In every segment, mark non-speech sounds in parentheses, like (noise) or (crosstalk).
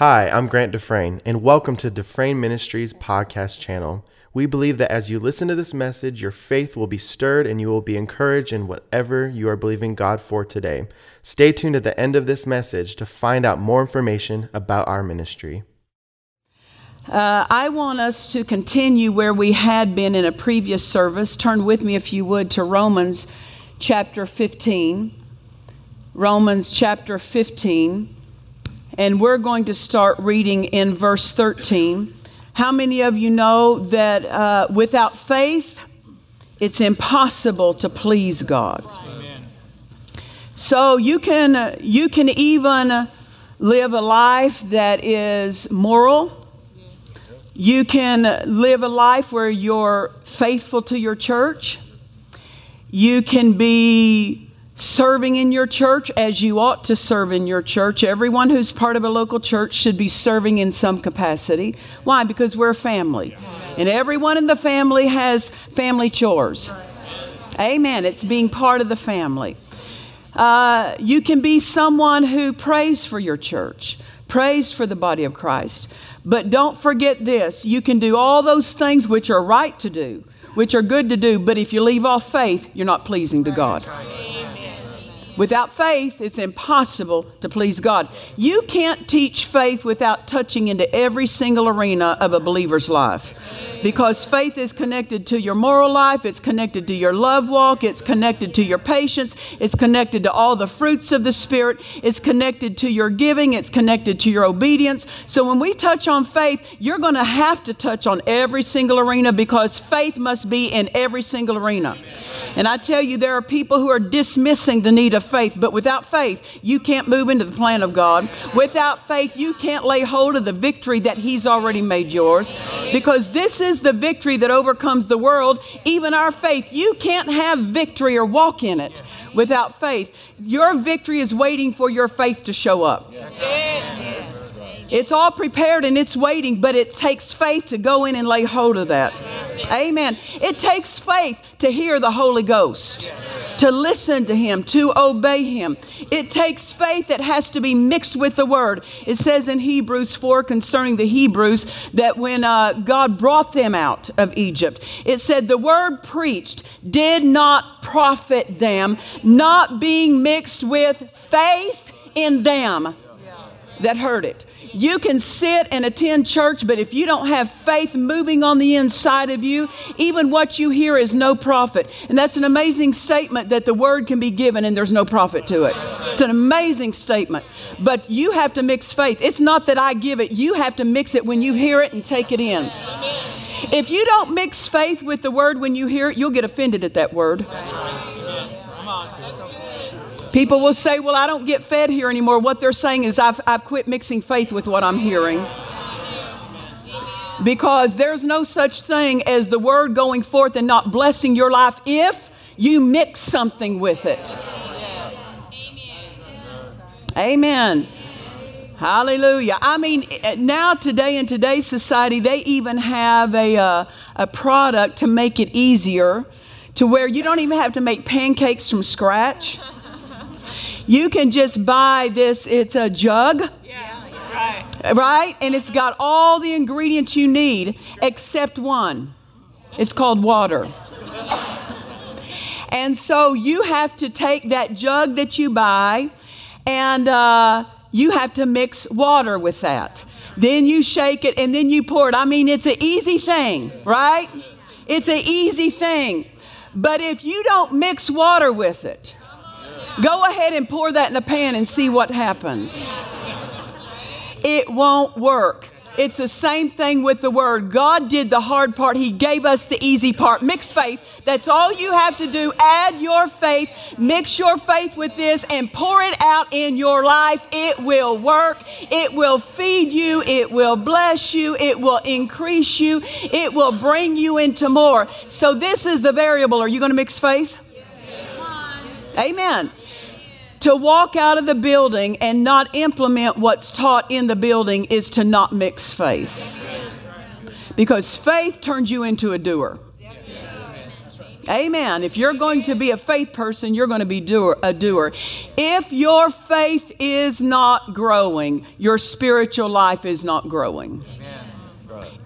Hi, I'm Grant Dufresne, and welcome to Dufresne Ministries podcast channel. We believe that as you listen to this message, your faith will be stirred and you will be encouraged in whatever you are believing God for today. Stay tuned at the end of this message to find out more information about our ministry. Uh, I want us to continue where we had been in a previous service. Turn with me, if you would, to Romans chapter 15. Romans chapter 15 and we're going to start reading in verse 13. How many of you know that uh, without faith, it's impossible to please God? Amen. So you can uh, you can even live a life that is moral. You can live a life where you're faithful to your church. You can be serving in your church as you ought to serve in your church. Everyone who's part of a local church should be serving in some capacity. Why? Because we're a family. And everyone in the family has family chores. Amen. It's being part of the family. Uh, you can be someone who prays for your church, prays for the body of Christ. But don't forget this you can do all those things which are right to do, which are good to do, but if you leave off faith, you're not pleasing to God. Without faith, it's impossible to please God. You can't teach faith without touching into every single arena of a believer's life because faith is connected to your moral life, it's connected to your love walk, it's connected to your patience, it's connected to all the fruits of the Spirit, it's connected to your giving, it's connected to your obedience. So when we touch on faith, you're going to have to touch on every single arena because faith must be in every single arena. And I tell you, there are people who are dismissing the need of faith, but without faith, you can't move into the plan of God. Without faith, you can't lay hold of the victory that He's already made yours because this is the victory that overcomes the world, even our faith. You can't have victory or walk in it without faith. Your victory is waiting for your faith to show up. It's all prepared and it's waiting, but it takes faith to go in and lay hold of that. Amen. It takes faith to hear the Holy Ghost to listen to Him, to obey Him. It takes faith that has to be mixed with the Word. It says in Hebrews 4 concerning the Hebrews that when uh, God brought them out of Egypt, it said, The Word preached did not profit them, not being mixed with faith in them that heard it. You can sit and attend church, but if you don't have faith moving on the inside of you, even what you hear is no profit. And that's an amazing statement that the word can be given and there's no profit to it. It's an amazing statement. But you have to mix faith. It's not that I give it, you have to mix it when you hear it and take it in. If you don't mix faith with the word when you hear it, you'll get offended at that word. People will say, Well, I don't get fed here anymore. What they're saying is, I've, I've quit mixing faith with what I'm hearing. Because there's no such thing as the word going forth and not blessing your life if you mix something with it. Amen. Hallelujah. I mean, now today in today's society, they even have a, uh, a product to make it easier to where you don't even have to make pancakes from scratch. You can just buy this, it's a jug. Yeah, right. Right? And it's got all the ingredients you need except one. It's called water. And so you have to take that jug that you buy and uh, you have to mix water with that. Then you shake it and then you pour it. I mean, it's an easy thing, right? It's an easy thing. But if you don't mix water with it, Go ahead and pour that in a pan and see what happens. It won't work. It's the same thing with the word. God did the hard part, He gave us the easy part. Mix faith. That's all you have to do. Add your faith, mix your faith with this, and pour it out in your life. It will work. It will feed you. It will bless you. It will increase you. It will bring you into more. So, this is the variable. Are you going to mix faith? Amen to walk out of the building and not implement what's taught in the building is to not mix faith. Because faith turns you into a doer. Amen. If you're going to be a faith person, you're going to be doer, a doer. If your faith is not growing, your spiritual life is not growing.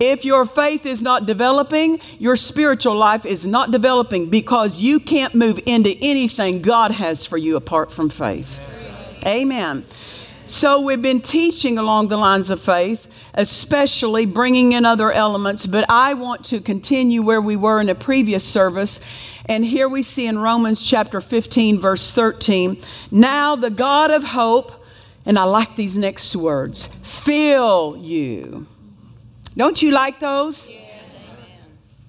If your faith is not developing, your spiritual life is not developing because you can't move into anything God has for you apart from faith. Amen. So we've been teaching along the lines of faith, especially bringing in other elements, but I want to continue where we were in a previous service. And here we see in Romans chapter 15, verse 13, now the God of hope, and I like these next words, fill you. Don't you like those? Yes.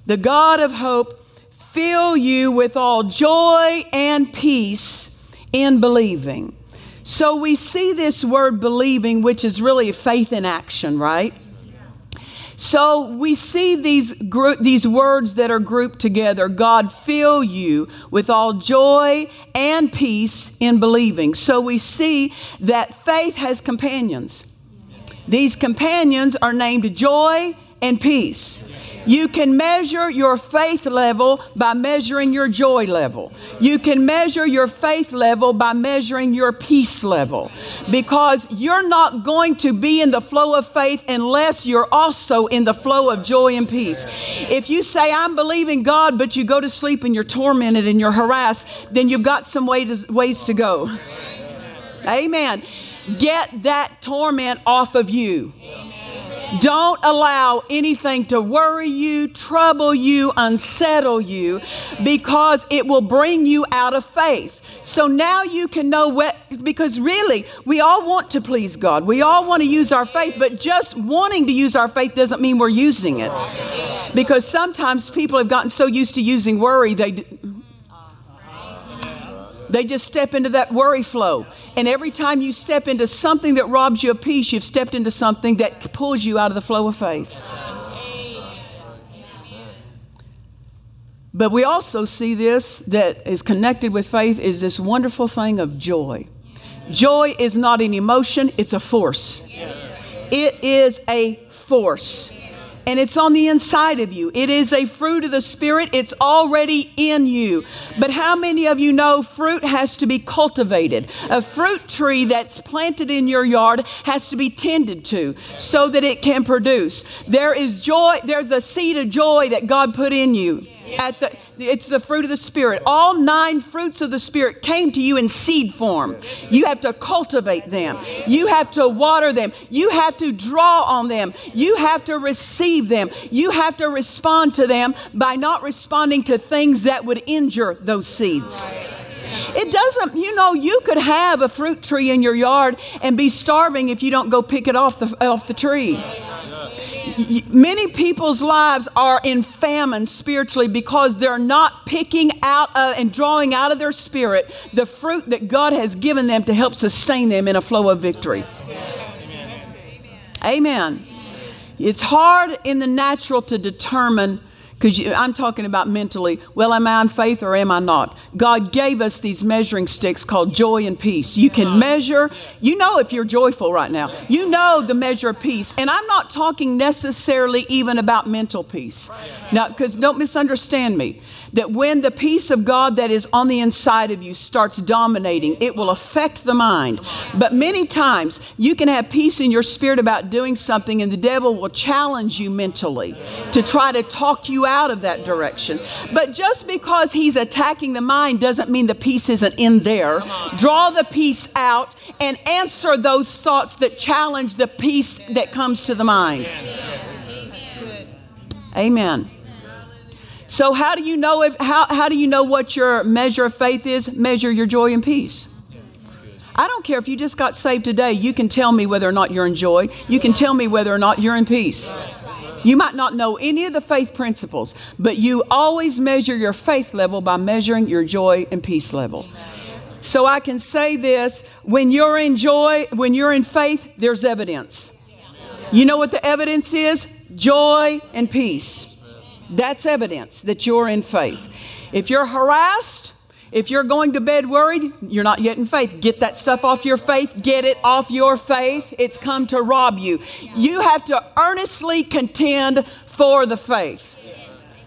The God of hope fill you with all joy and peace in believing so we see this word believing, which is really faith in action, right? So we see these these words that are grouped together. God fill you with all joy and peace in believing. So we see that faith has companions. These companions are named joy and peace. You can measure your faith level by measuring your joy level. You can measure your faith level by measuring your peace level. Because you're not going to be in the flow of faith unless you're also in the flow of joy and peace. If you say, I'm believing God, but you go to sleep and you're tormented and you're harassed, then you've got some ways, ways to go. Amen. Get that torment off of you. Don't allow anything to worry you, trouble you, unsettle you, because it will bring you out of faith. So now you can know what, because really, we all want to please God. We all want to use our faith, but just wanting to use our faith doesn't mean we're using it. Because sometimes people have gotten so used to using worry, they they just step into that worry flow. And every time you step into something that robs you of peace, you've stepped into something that pulls you out of the flow of faith. But we also see this that is connected with faith is this wonderful thing of joy. Joy is not an emotion, it's a force. It is a force and it's on the inside of you. It is a fruit of the Spirit, it's already in you. But how many of you know fruit has to be cultivated? A fruit tree that's planted in your yard has to be tended to so that it can produce. There is joy, there's a seed of joy that God put in you. At the, it's the fruit of the Spirit. All nine fruits of the Spirit came to you in seed form. You have to cultivate them. You have to water them. You have to draw on them. You have to receive them. You have to respond to them by not responding to things that would injure those seeds. It doesn't, you know, you could have a fruit tree in your yard and be starving if you don't go pick it off the, off the tree many people's lives are in famine spiritually because they're not picking out uh, and drawing out of their spirit the fruit that God has given them to help sustain them in a flow of victory. Amen. It's hard in the natural to determine because I'm talking about mentally. Well, am I in faith or am I not? God gave us these measuring sticks called joy and peace. You can measure, you know if you're joyful right now. You know the measure of peace. And I'm not talking necessarily even about mental peace. Now, because don't misunderstand me that when the peace of God that is on the inside of you starts dominating, it will affect the mind. But many times you can have peace in your spirit about doing something, and the devil will challenge you mentally to try to talk you out of that direction. But just because he's attacking the mind doesn't mean the peace isn't in there. Draw the peace out and answer those thoughts that challenge the peace that comes to the mind. Amen. So how do you know if how, how do you know what your measure of faith is? Measure your joy and peace. I don't care if you just got saved today, you can tell me whether or not you're in joy. You can tell me whether or not you're in peace. You might not know any of the faith principles, but you always measure your faith level by measuring your joy and peace level. So I can say this when you're in joy, when you're in faith, there's evidence. You know what the evidence is? Joy and peace. That's evidence that you're in faith. If you're harassed, if you're going to bed worried, you're not yet in faith. Get that stuff off your faith. Get it off your faith. It's come to rob you. You have to earnestly contend for the faith.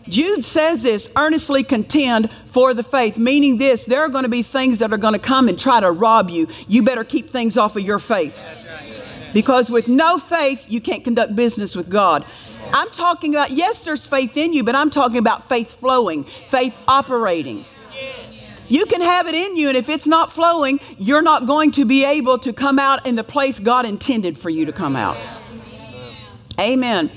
Jude says this earnestly contend for the faith, meaning this there are going to be things that are going to come and try to rob you. You better keep things off of your faith. Because with no faith, you can't conduct business with God. I'm talking about, yes, there's faith in you, but I'm talking about faith flowing, faith operating. You can have it in you, and if it's not flowing, you're not going to be able to come out in the place God intended for you to come out. Amen.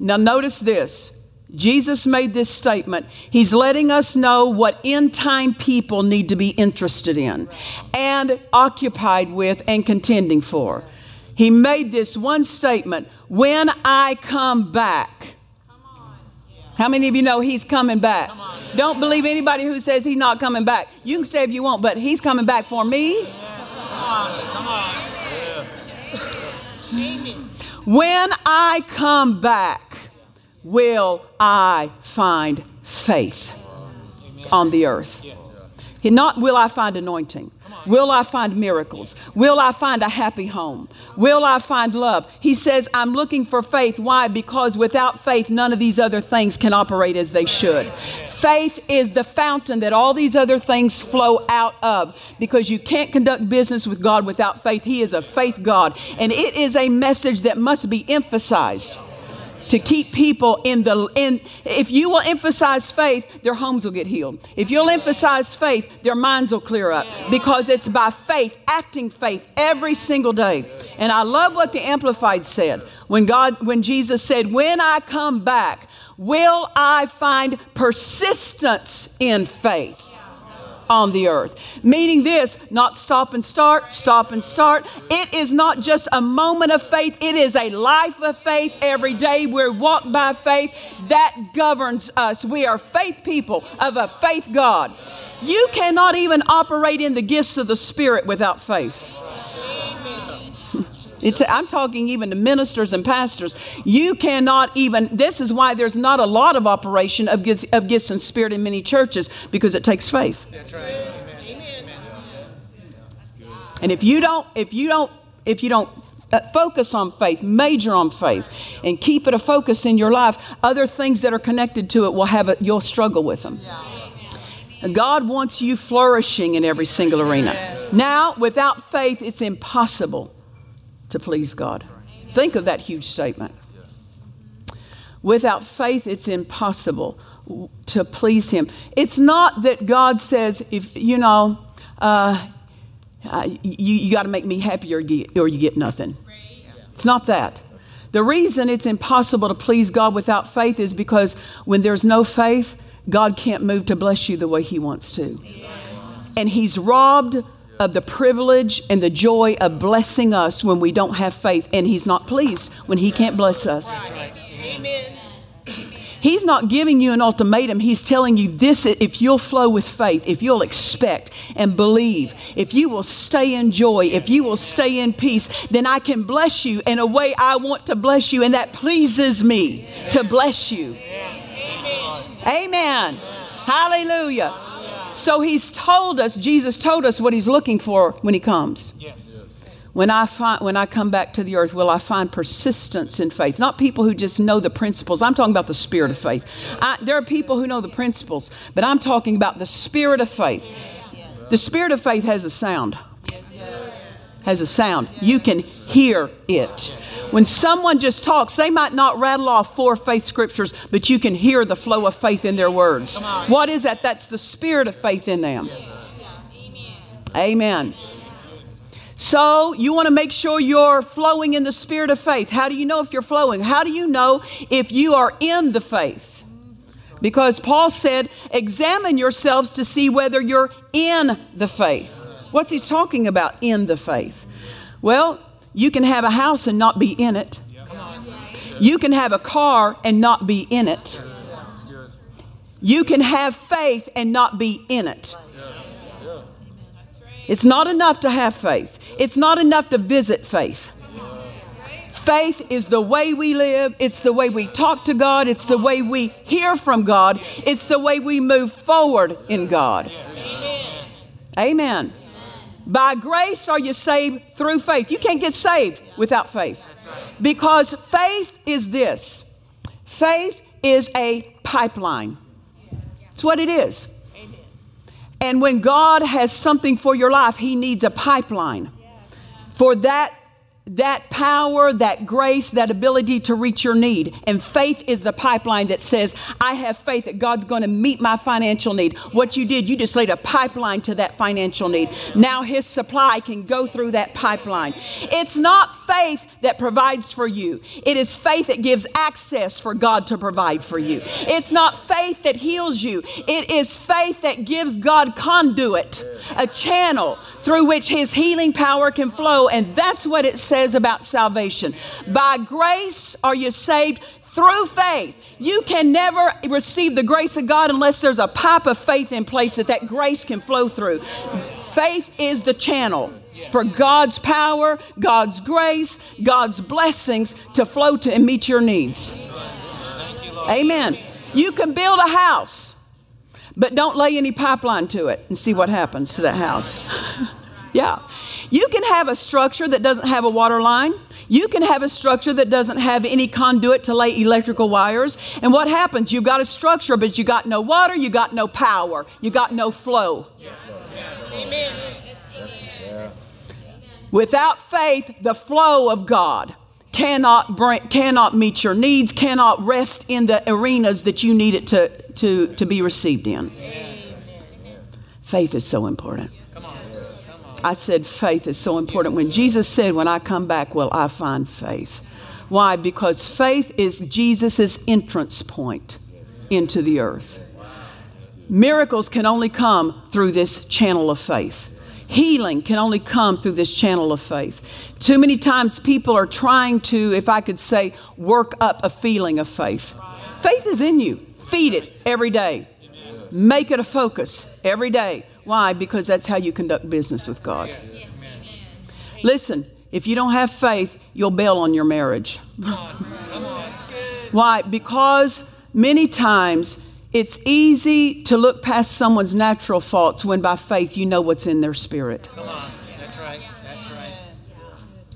Now, notice this. Jesus made this statement. He's letting us know what end time people need to be interested in and occupied with and contending for. He made this one statement when I come back. How many of you know he's coming back? Don't believe anybody who says he's not coming back. You can stay if you want, but he's coming back for me. Come on. When I come back, will I find faith on the earth? Not will I find anointing. Will I find miracles? Will I find a happy home? Will I find love? He says, I'm looking for faith. Why? Because without faith, none of these other things can operate as they should. Faith is the fountain that all these other things flow out of because you can't conduct business with God without faith. He is a faith God. And it is a message that must be emphasized to keep people in the in if you will emphasize faith their homes will get healed. If you'll emphasize faith their minds will clear up. Because it's by faith acting faith every single day. And i love what the amplified said. When god when jesus said when i come back will i find persistence in faith on the earth. Meaning this, not stop and start, stop and start. It is not just a moment of faith, it is a life of faith every day. We're by faith. That governs us. We are faith people of a faith God. You cannot even operate in the gifts of the Spirit without faith. It's, I'm talking even to ministers and pastors. You cannot even, this is why there's not a lot of operation of gifts, of gifts and spirit in many churches because it takes faith. That's right. Amen. And if you don't, if you don't, if you don't uh, focus on faith, major on faith, and keep it a focus in your life, other things that are connected to it will have it, you'll struggle with them. God wants you flourishing in every single arena. Now, without faith, it's impossible to please God. Think of that huge statement. Without faith, it's impossible to please Him. It's not that God says, if you know, uh, uh, you, you got to make me happy or, get, or you get nothing. It's not that. The reason it's impossible to please God without faith is because when there's no faith, God can't move to bless you the way He wants to. And He's robbed of the privilege and the joy of blessing us when we don't have faith, and He's not pleased when He can't bless us. Amen. He's not giving you an ultimatum. He's telling you this if you'll flow with faith, if you'll expect and believe, if you will stay in joy, if you will stay in peace, then I can bless you in a way I want to bless you, and that pleases me to bless you. Amen. Hallelujah. So he's told us, Jesus told us what he's looking for when he comes. Yes. When I, find, when I come back to the earth, will I find persistence in faith? Not people who just know the principles. I'm talking about the spirit of faith. I, there are people who know the principles, but I'm talking about the spirit of faith. The spirit of faith has a sound has a sound. You can hear it. When someone just talks, they might not rattle off four faith scriptures, but you can hear the flow of faith in their words. What is that? That's the spirit of faith in them. Amen. So, you want to make sure you're flowing in the spirit of faith. How do you know if you're flowing? How do you know if you are in the faith? Because Paul said, examine yourselves to see whether you're in the faith. What's he talking about in the faith? Well, you can have a house and not be in it. You can have a car and not be in it. You can have faith and not be in it. It's not enough to have faith. It's not enough to visit faith. Faith is the way we live, it's the way we talk to God, it's the way we hear from God, it's the way we move forward in God. Amen. By grace are you saved through faith. You can't get saved without faith. Because faith is this faith is a pipeline. It's what it is. And when God has something for your life, He needs a pipeline for that that power, that grace, that ability to reach your need. And faith is the pipeline that says, I have faith that God's going to meet my financial need. What you did, you just laid a pipeline to that financial need. Now His supply can go through that pipeline. It's not faith that provides for you, it is faith that gives access for God to provide for you. It's not faith that heals you, it is faith that gives God conduit, a channel through which His healing power can flow. And that's what it says about salvation. By grace are you saved through faith. You can never receive the grace of God unless there's a pipe of faith in place that that grace can flow through. Faith is the channel for God's power, God's grace, God's blessings to flow to and meet your needs. Amen. You can build a house, but don't lay any pipeline to it and see what happens to that house. (laughs) yeah. You can have a structure that doesn't have a water line. You can have a structure that doesn't have any conduit to lay electrical wires. And what happens? You've got a structure, but you got no water, you got no power, you got no flow. Amen. Without faith, the flow of God cannot bring, cannot meet your needs, cannot rest in the arenas that you need it to, to, to be received in. Faith is so important. I said faith is so important. When Jesus said, When I come back, will I find faith? Why? Because faith is Jesus' entrance point into the earth. Miracles can only come through this channel of faith. Healing can only come through this channel of faith. Too many times people are trying to, if I could say, work up a feeling of faith. Faith is in you. Feed it every day. Make it a focus every day. Why? Because that's how you conduct business with God. Listen, if you don't have faith, you'll bail on your marriage. (laughs) Why? Because many times it's easy to look past someone's natural faults when by faith you know what's in their spirit. Come on. That's right. That's right.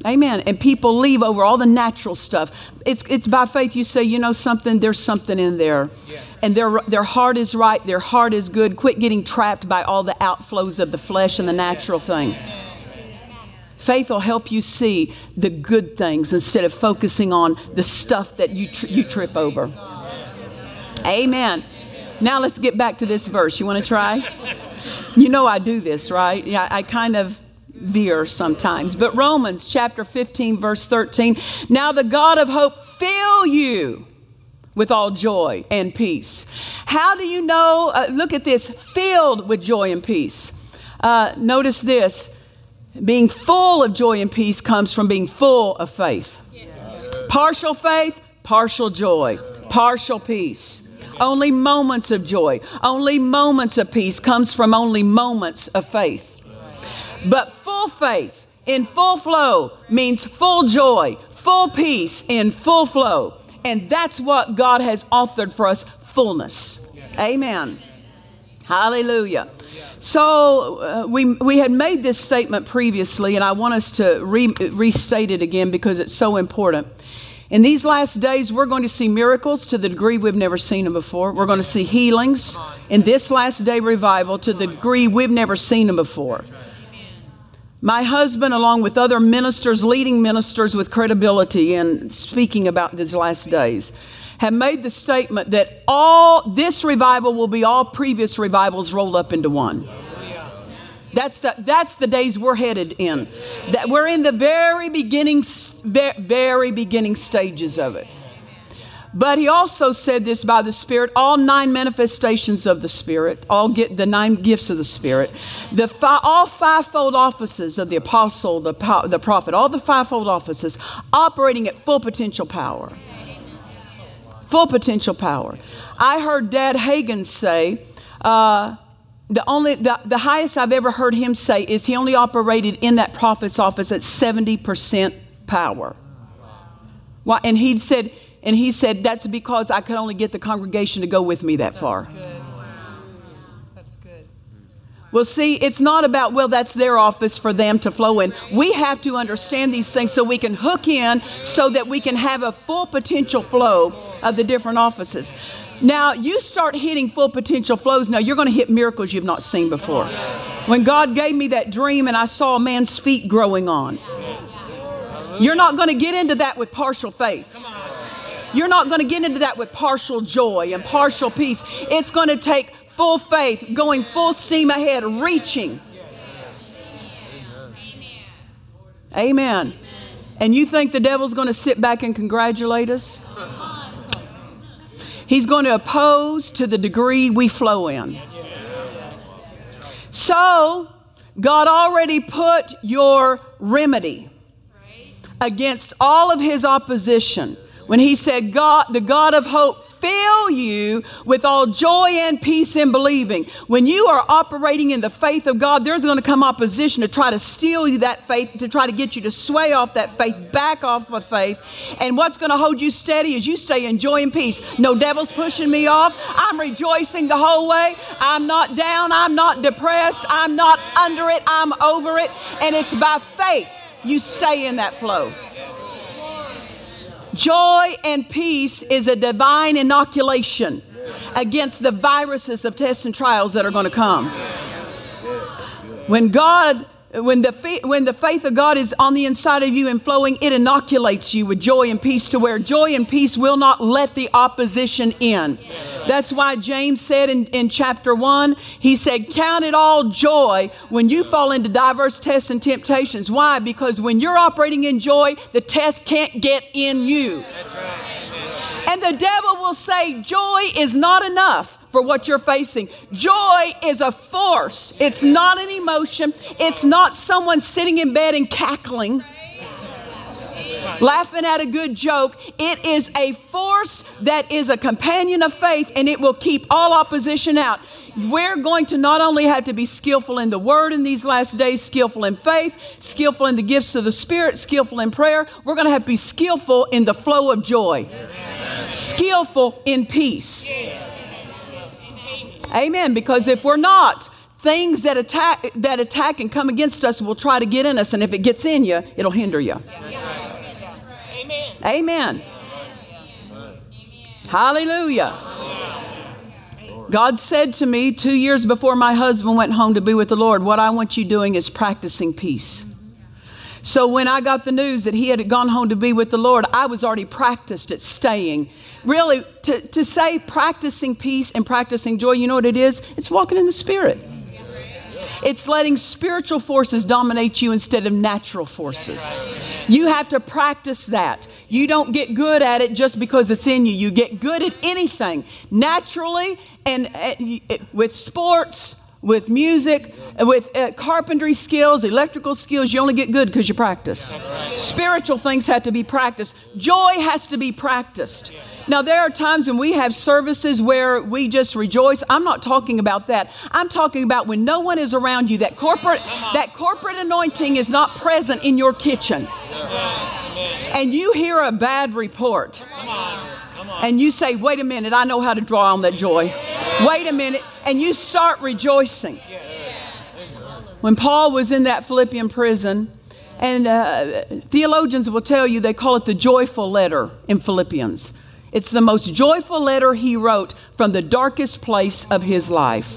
Amen. And people leave over all the natural stuff. It's, it's by faith you say, you know something, there's something in there. Yeah and their, their heart is right, their heart is good. Quit getting trapped by all the outflows of the flesh and the natural thing. Faith will help you see the good things instead of focusing on the stuff that you, tri- you trip over. Amen. Now let's get back to this verse. You want to try? You know I do this, right? Yeah, I kind of veer sometimes. But Romans chapter 15, verse 13. Now the God of hope fill you with all joy and peace. How do you know? Uh, look at this filled with joy and peace. Uh, notice this being full of joy and peace comes from being full of faith. Yes. Partial faith, partial joy, partial peace. Only moments of joy, only moments of peace comes from only moments of faith. But full faith in full flow means full joy, full peace in full flow. And that's what God has authored for us fullness. Amen. Hallelujah. So uh, we, we had made this statement previously, and I want us to re- restate it again because it's so important. In these last days, we're going to see miracles to the degree we've never seen them before. We're going to see healings in this last day revival to the degree we've never seen them before. My husband, along with other ministers, leading ministers with credibility in speaking about these last days, have made the statement that all this revival will be all previous revivals rolled up into one. That's the, that's the days we're headed in. That we're in the very beginning, very beginning stages of it. But he also said this by the Spirit, all nine manifestations of the Spirit, all get the nine gifts of the Spirit, the fi- all fivefold offices of the apostle, the, po- the prophet, all the fivefold offices operating at full potential power. Full potential power. I heard Dad Hagin say, uh, the only the, the highest I've ever heard him say is he only operated in that prophet's office at 70% power. Why? And he said and he said, That's because I could only get the congregation to go with me that far. That's good. Wow. That's good. Well, see, it's not about, well, that's their office for them to flow in. We have to understand these things so we can hook in so that we can have a full potential flow of the different offices. Now, you start hitting full potential flows, now you're going to hit miracles you've not seen before. When God gave me that dream and I saw a man's feet growing on, you're not going to get into that with partial faith. You're not going to get into that with partial joy and partial peace. It's going to take full faith, going full steam ahead, reaching. Amen. And you think the devil's going to sit back and congratulate us? He's going to oppose to the degree we flow in. So, God already put your remedy against all of his opposition when he said, God, the God of hope, fill you with all joy and peace in believing. When you are operating in the faith of God, there's going to come opposition to try to steal you that faith, to try to get you to sway off that faith, back off of faith. And what's going to hold you steady is you stay in joy and peace. No devil's pushing me off. I'm rejoicing the whole way. I'm not down. I'm not depressed. I'm not under it. I'm over it. And it's by faith you stay in that flow. Joy and peace is a divine inoculation against the viruses of tests and trials that are going to come. When God when the, when the faith of God is on the inside of you and flowing, it inoculates you with joy and peace to where joy and peace will not let the opposition in. That's why James said in, in chapter 1, he said, Count it all joy when you fall into diverse tests and temptations. Why? Because when you're operating in joy, the test can't get in you. And the devil will say, Joy is not enough for what you're facing. Joy is a force, it's not an emotion, it's not someone sitting in bed and cackling. Laughing at a good joke. It is a force that is a companion of faith and it will keep all opposition out. We're going to not only have to be skillful in the word in these last days, skillful in faith, skillful in the gifts of the Spirit, skillful in prayer. We're going to have to be skillful in the flow of joy, skillful in peace. Amen. Because if we're not, things that attack that attack and come against us will try to get in us, and if it gets in you, it'll hinder you. Amen. Amen. Hallelujah. God said to me two years before my husband went home to be with the Lord, What I want you doing is practicing peace. So when I got the news that he had gone home to be with the Lord, I was already practiced at staying. Really, to, to say practicing peace and practicing joy, you know what it is? It's walking in the Spirit. It's letting spiritual forces dominate you instead of natural forces. You have to practice that. You don't get good at it just because it's in you. You get good at anything naturally and uh, with sports, with music, with uh, carpentry skills, electrical skills, you only get good because you practice. Spiritual things have to be practiced. Joy has to be practiced. Now, there are times when we have services where we just rejoice. I'm not talking about that. I'm talking about when no one is around you, that corporate, that corporate anointing is not present in your kitchen. And you hear a bad report. And you say, wait a minute, I know how to draw on that joy. Wait a minute. And you start rejoicing. When Paul was in that Philippian prison, and uh, theologians will tell you they call it the joyful letter in Philippians. It's the most joyful letter he wrote from the darkest place of his life.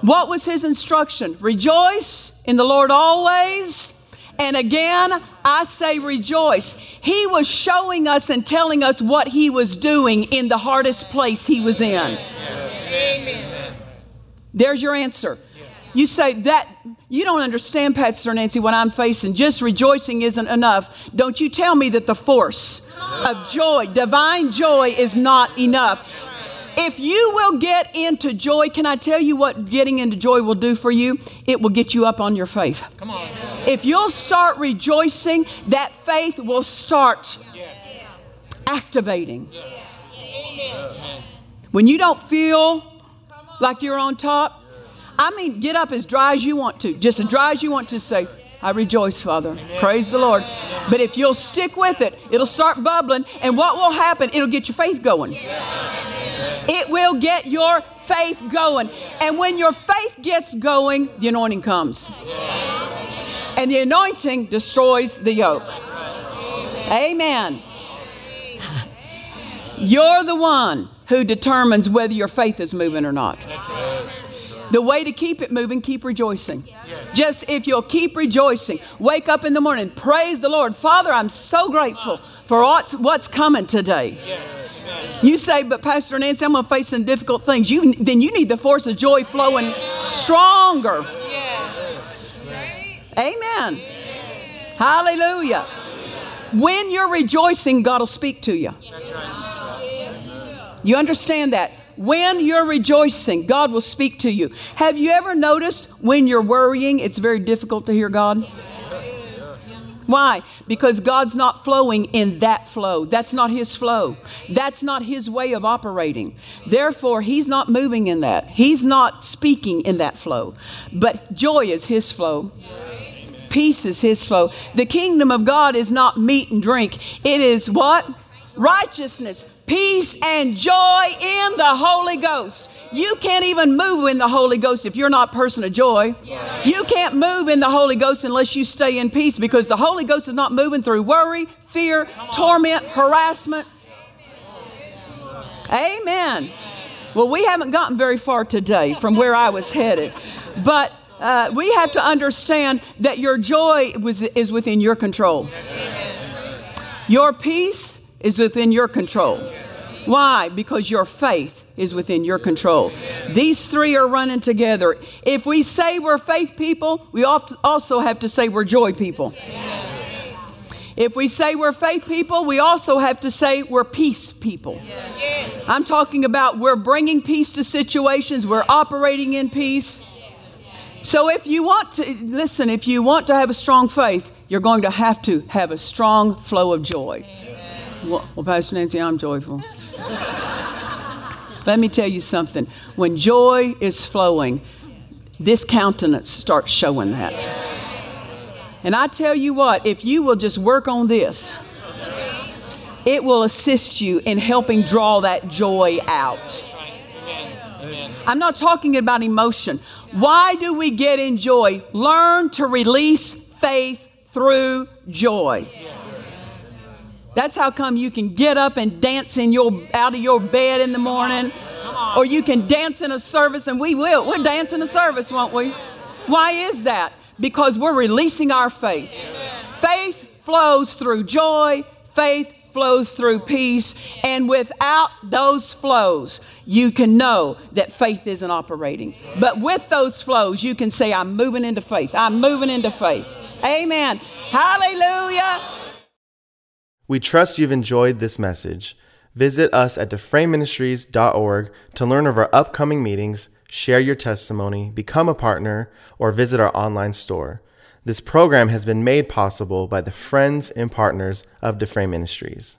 What was his instruction? Rejoice in the Lord always. And again, I say rejoice. He was showing us and telling us what he was doing in the hardest place he was in. Amen. There's your answer. You say that you don't understand, Pastor Nancy, what I'm facing. Just rejoicing isn't enough. Don't you tell me that the force of joy, divine joy, is not enough. If you will get into joy, can I tell you what getting into joy will do for you? It will get you up on your faith. Come on. If you'll start rejoicing, that faith will start activating. When you don't feel like you're on top, I mean, get up as dry as you want to, just as dry as you want to say, I rejoice, Father. Amen. Praise the Lord. But if you'll stick with it, it'll start bubbling. And what will happen? It'll get your faith going. It will get your faith going. And when your faith gets going, the anointing comes. And the anointing destroys the yoke. Amen. You're the one who determines whether your faith is moving or not. The way to keep it moving, keep rejoicing. Just if you'll keep rejoicing, wake up in the morning, praise the Lord. Father, I'm so grateful for what's, coming today. You say, but Pastor Nancy, I'm going to face some difficult things. You, then you need the force of joy flowing stronger. Amen. Hallelujah. When you're rejoicing, God will speak to you. You understand that? When you're rejoicing, God will speak to you. Have you ever noticed when you're worrying, it's very difficult to hear God? Why? Because God's not flowing in that flow. That's not His flow. That's not His way of operating. Therefore, He's not moving in that. He's not speaking in that flow. But joy is His flow. Peace is His flow. The kingdom of God is not meat and drink, it is what? Righteousness, peace, and joy in the Holy Ghost. You can't even move in the Holy Ghost if you're not a person of joy. You can't move in the Holy Ghost unless you stay in peace because the Holy Ghost is not moving through worry, fear, torment, harassment. Amen. Well, we haven't gotten very far today from where I was headed, but uh, we have to understand that your joy was, is within your control. Your peace is within your control. Why? Because your faith is within your control. These three are running together. If we say we're faith people, we also have to say we're joy people. If we say we're faith people, we also have to say we're peace people. I'm talking about we're bringing peace to situations, we're operating in peace. So if you want to, listen, if you want to have a strong faith, you're going to have to have a strong flow of joy. Well, well Pastor Nancy, I'm joyful. Let me tell you something. When joy is flowing, this countenance starts showing that. And I tell you what, if you will just work on this, it will assist you in helping draw that joy out. I'm not talking about emotion. Why do we get in joy? Learn to release faith through joy. That's how come you can get up and dance in your out of your bed in the morning. Or you can dance in a service and we will. We'll dance in a service, won't we? Why is that? Because we're releasing our faith. Faith flows through joy, faith flows through peace, and without those flows, you can know that faith isn't operating. But with those flows, you can say, I'm moving into faith. I'm moving into faith. Amen. Hallelujah. We trust you've enjoyed this message. Visit us at dufresneministries.org to learn of our upcoming meetings, share your testimony, become a partner, or visit our online store. This program has been made possible by the friends and partners of Dufresne Ministries.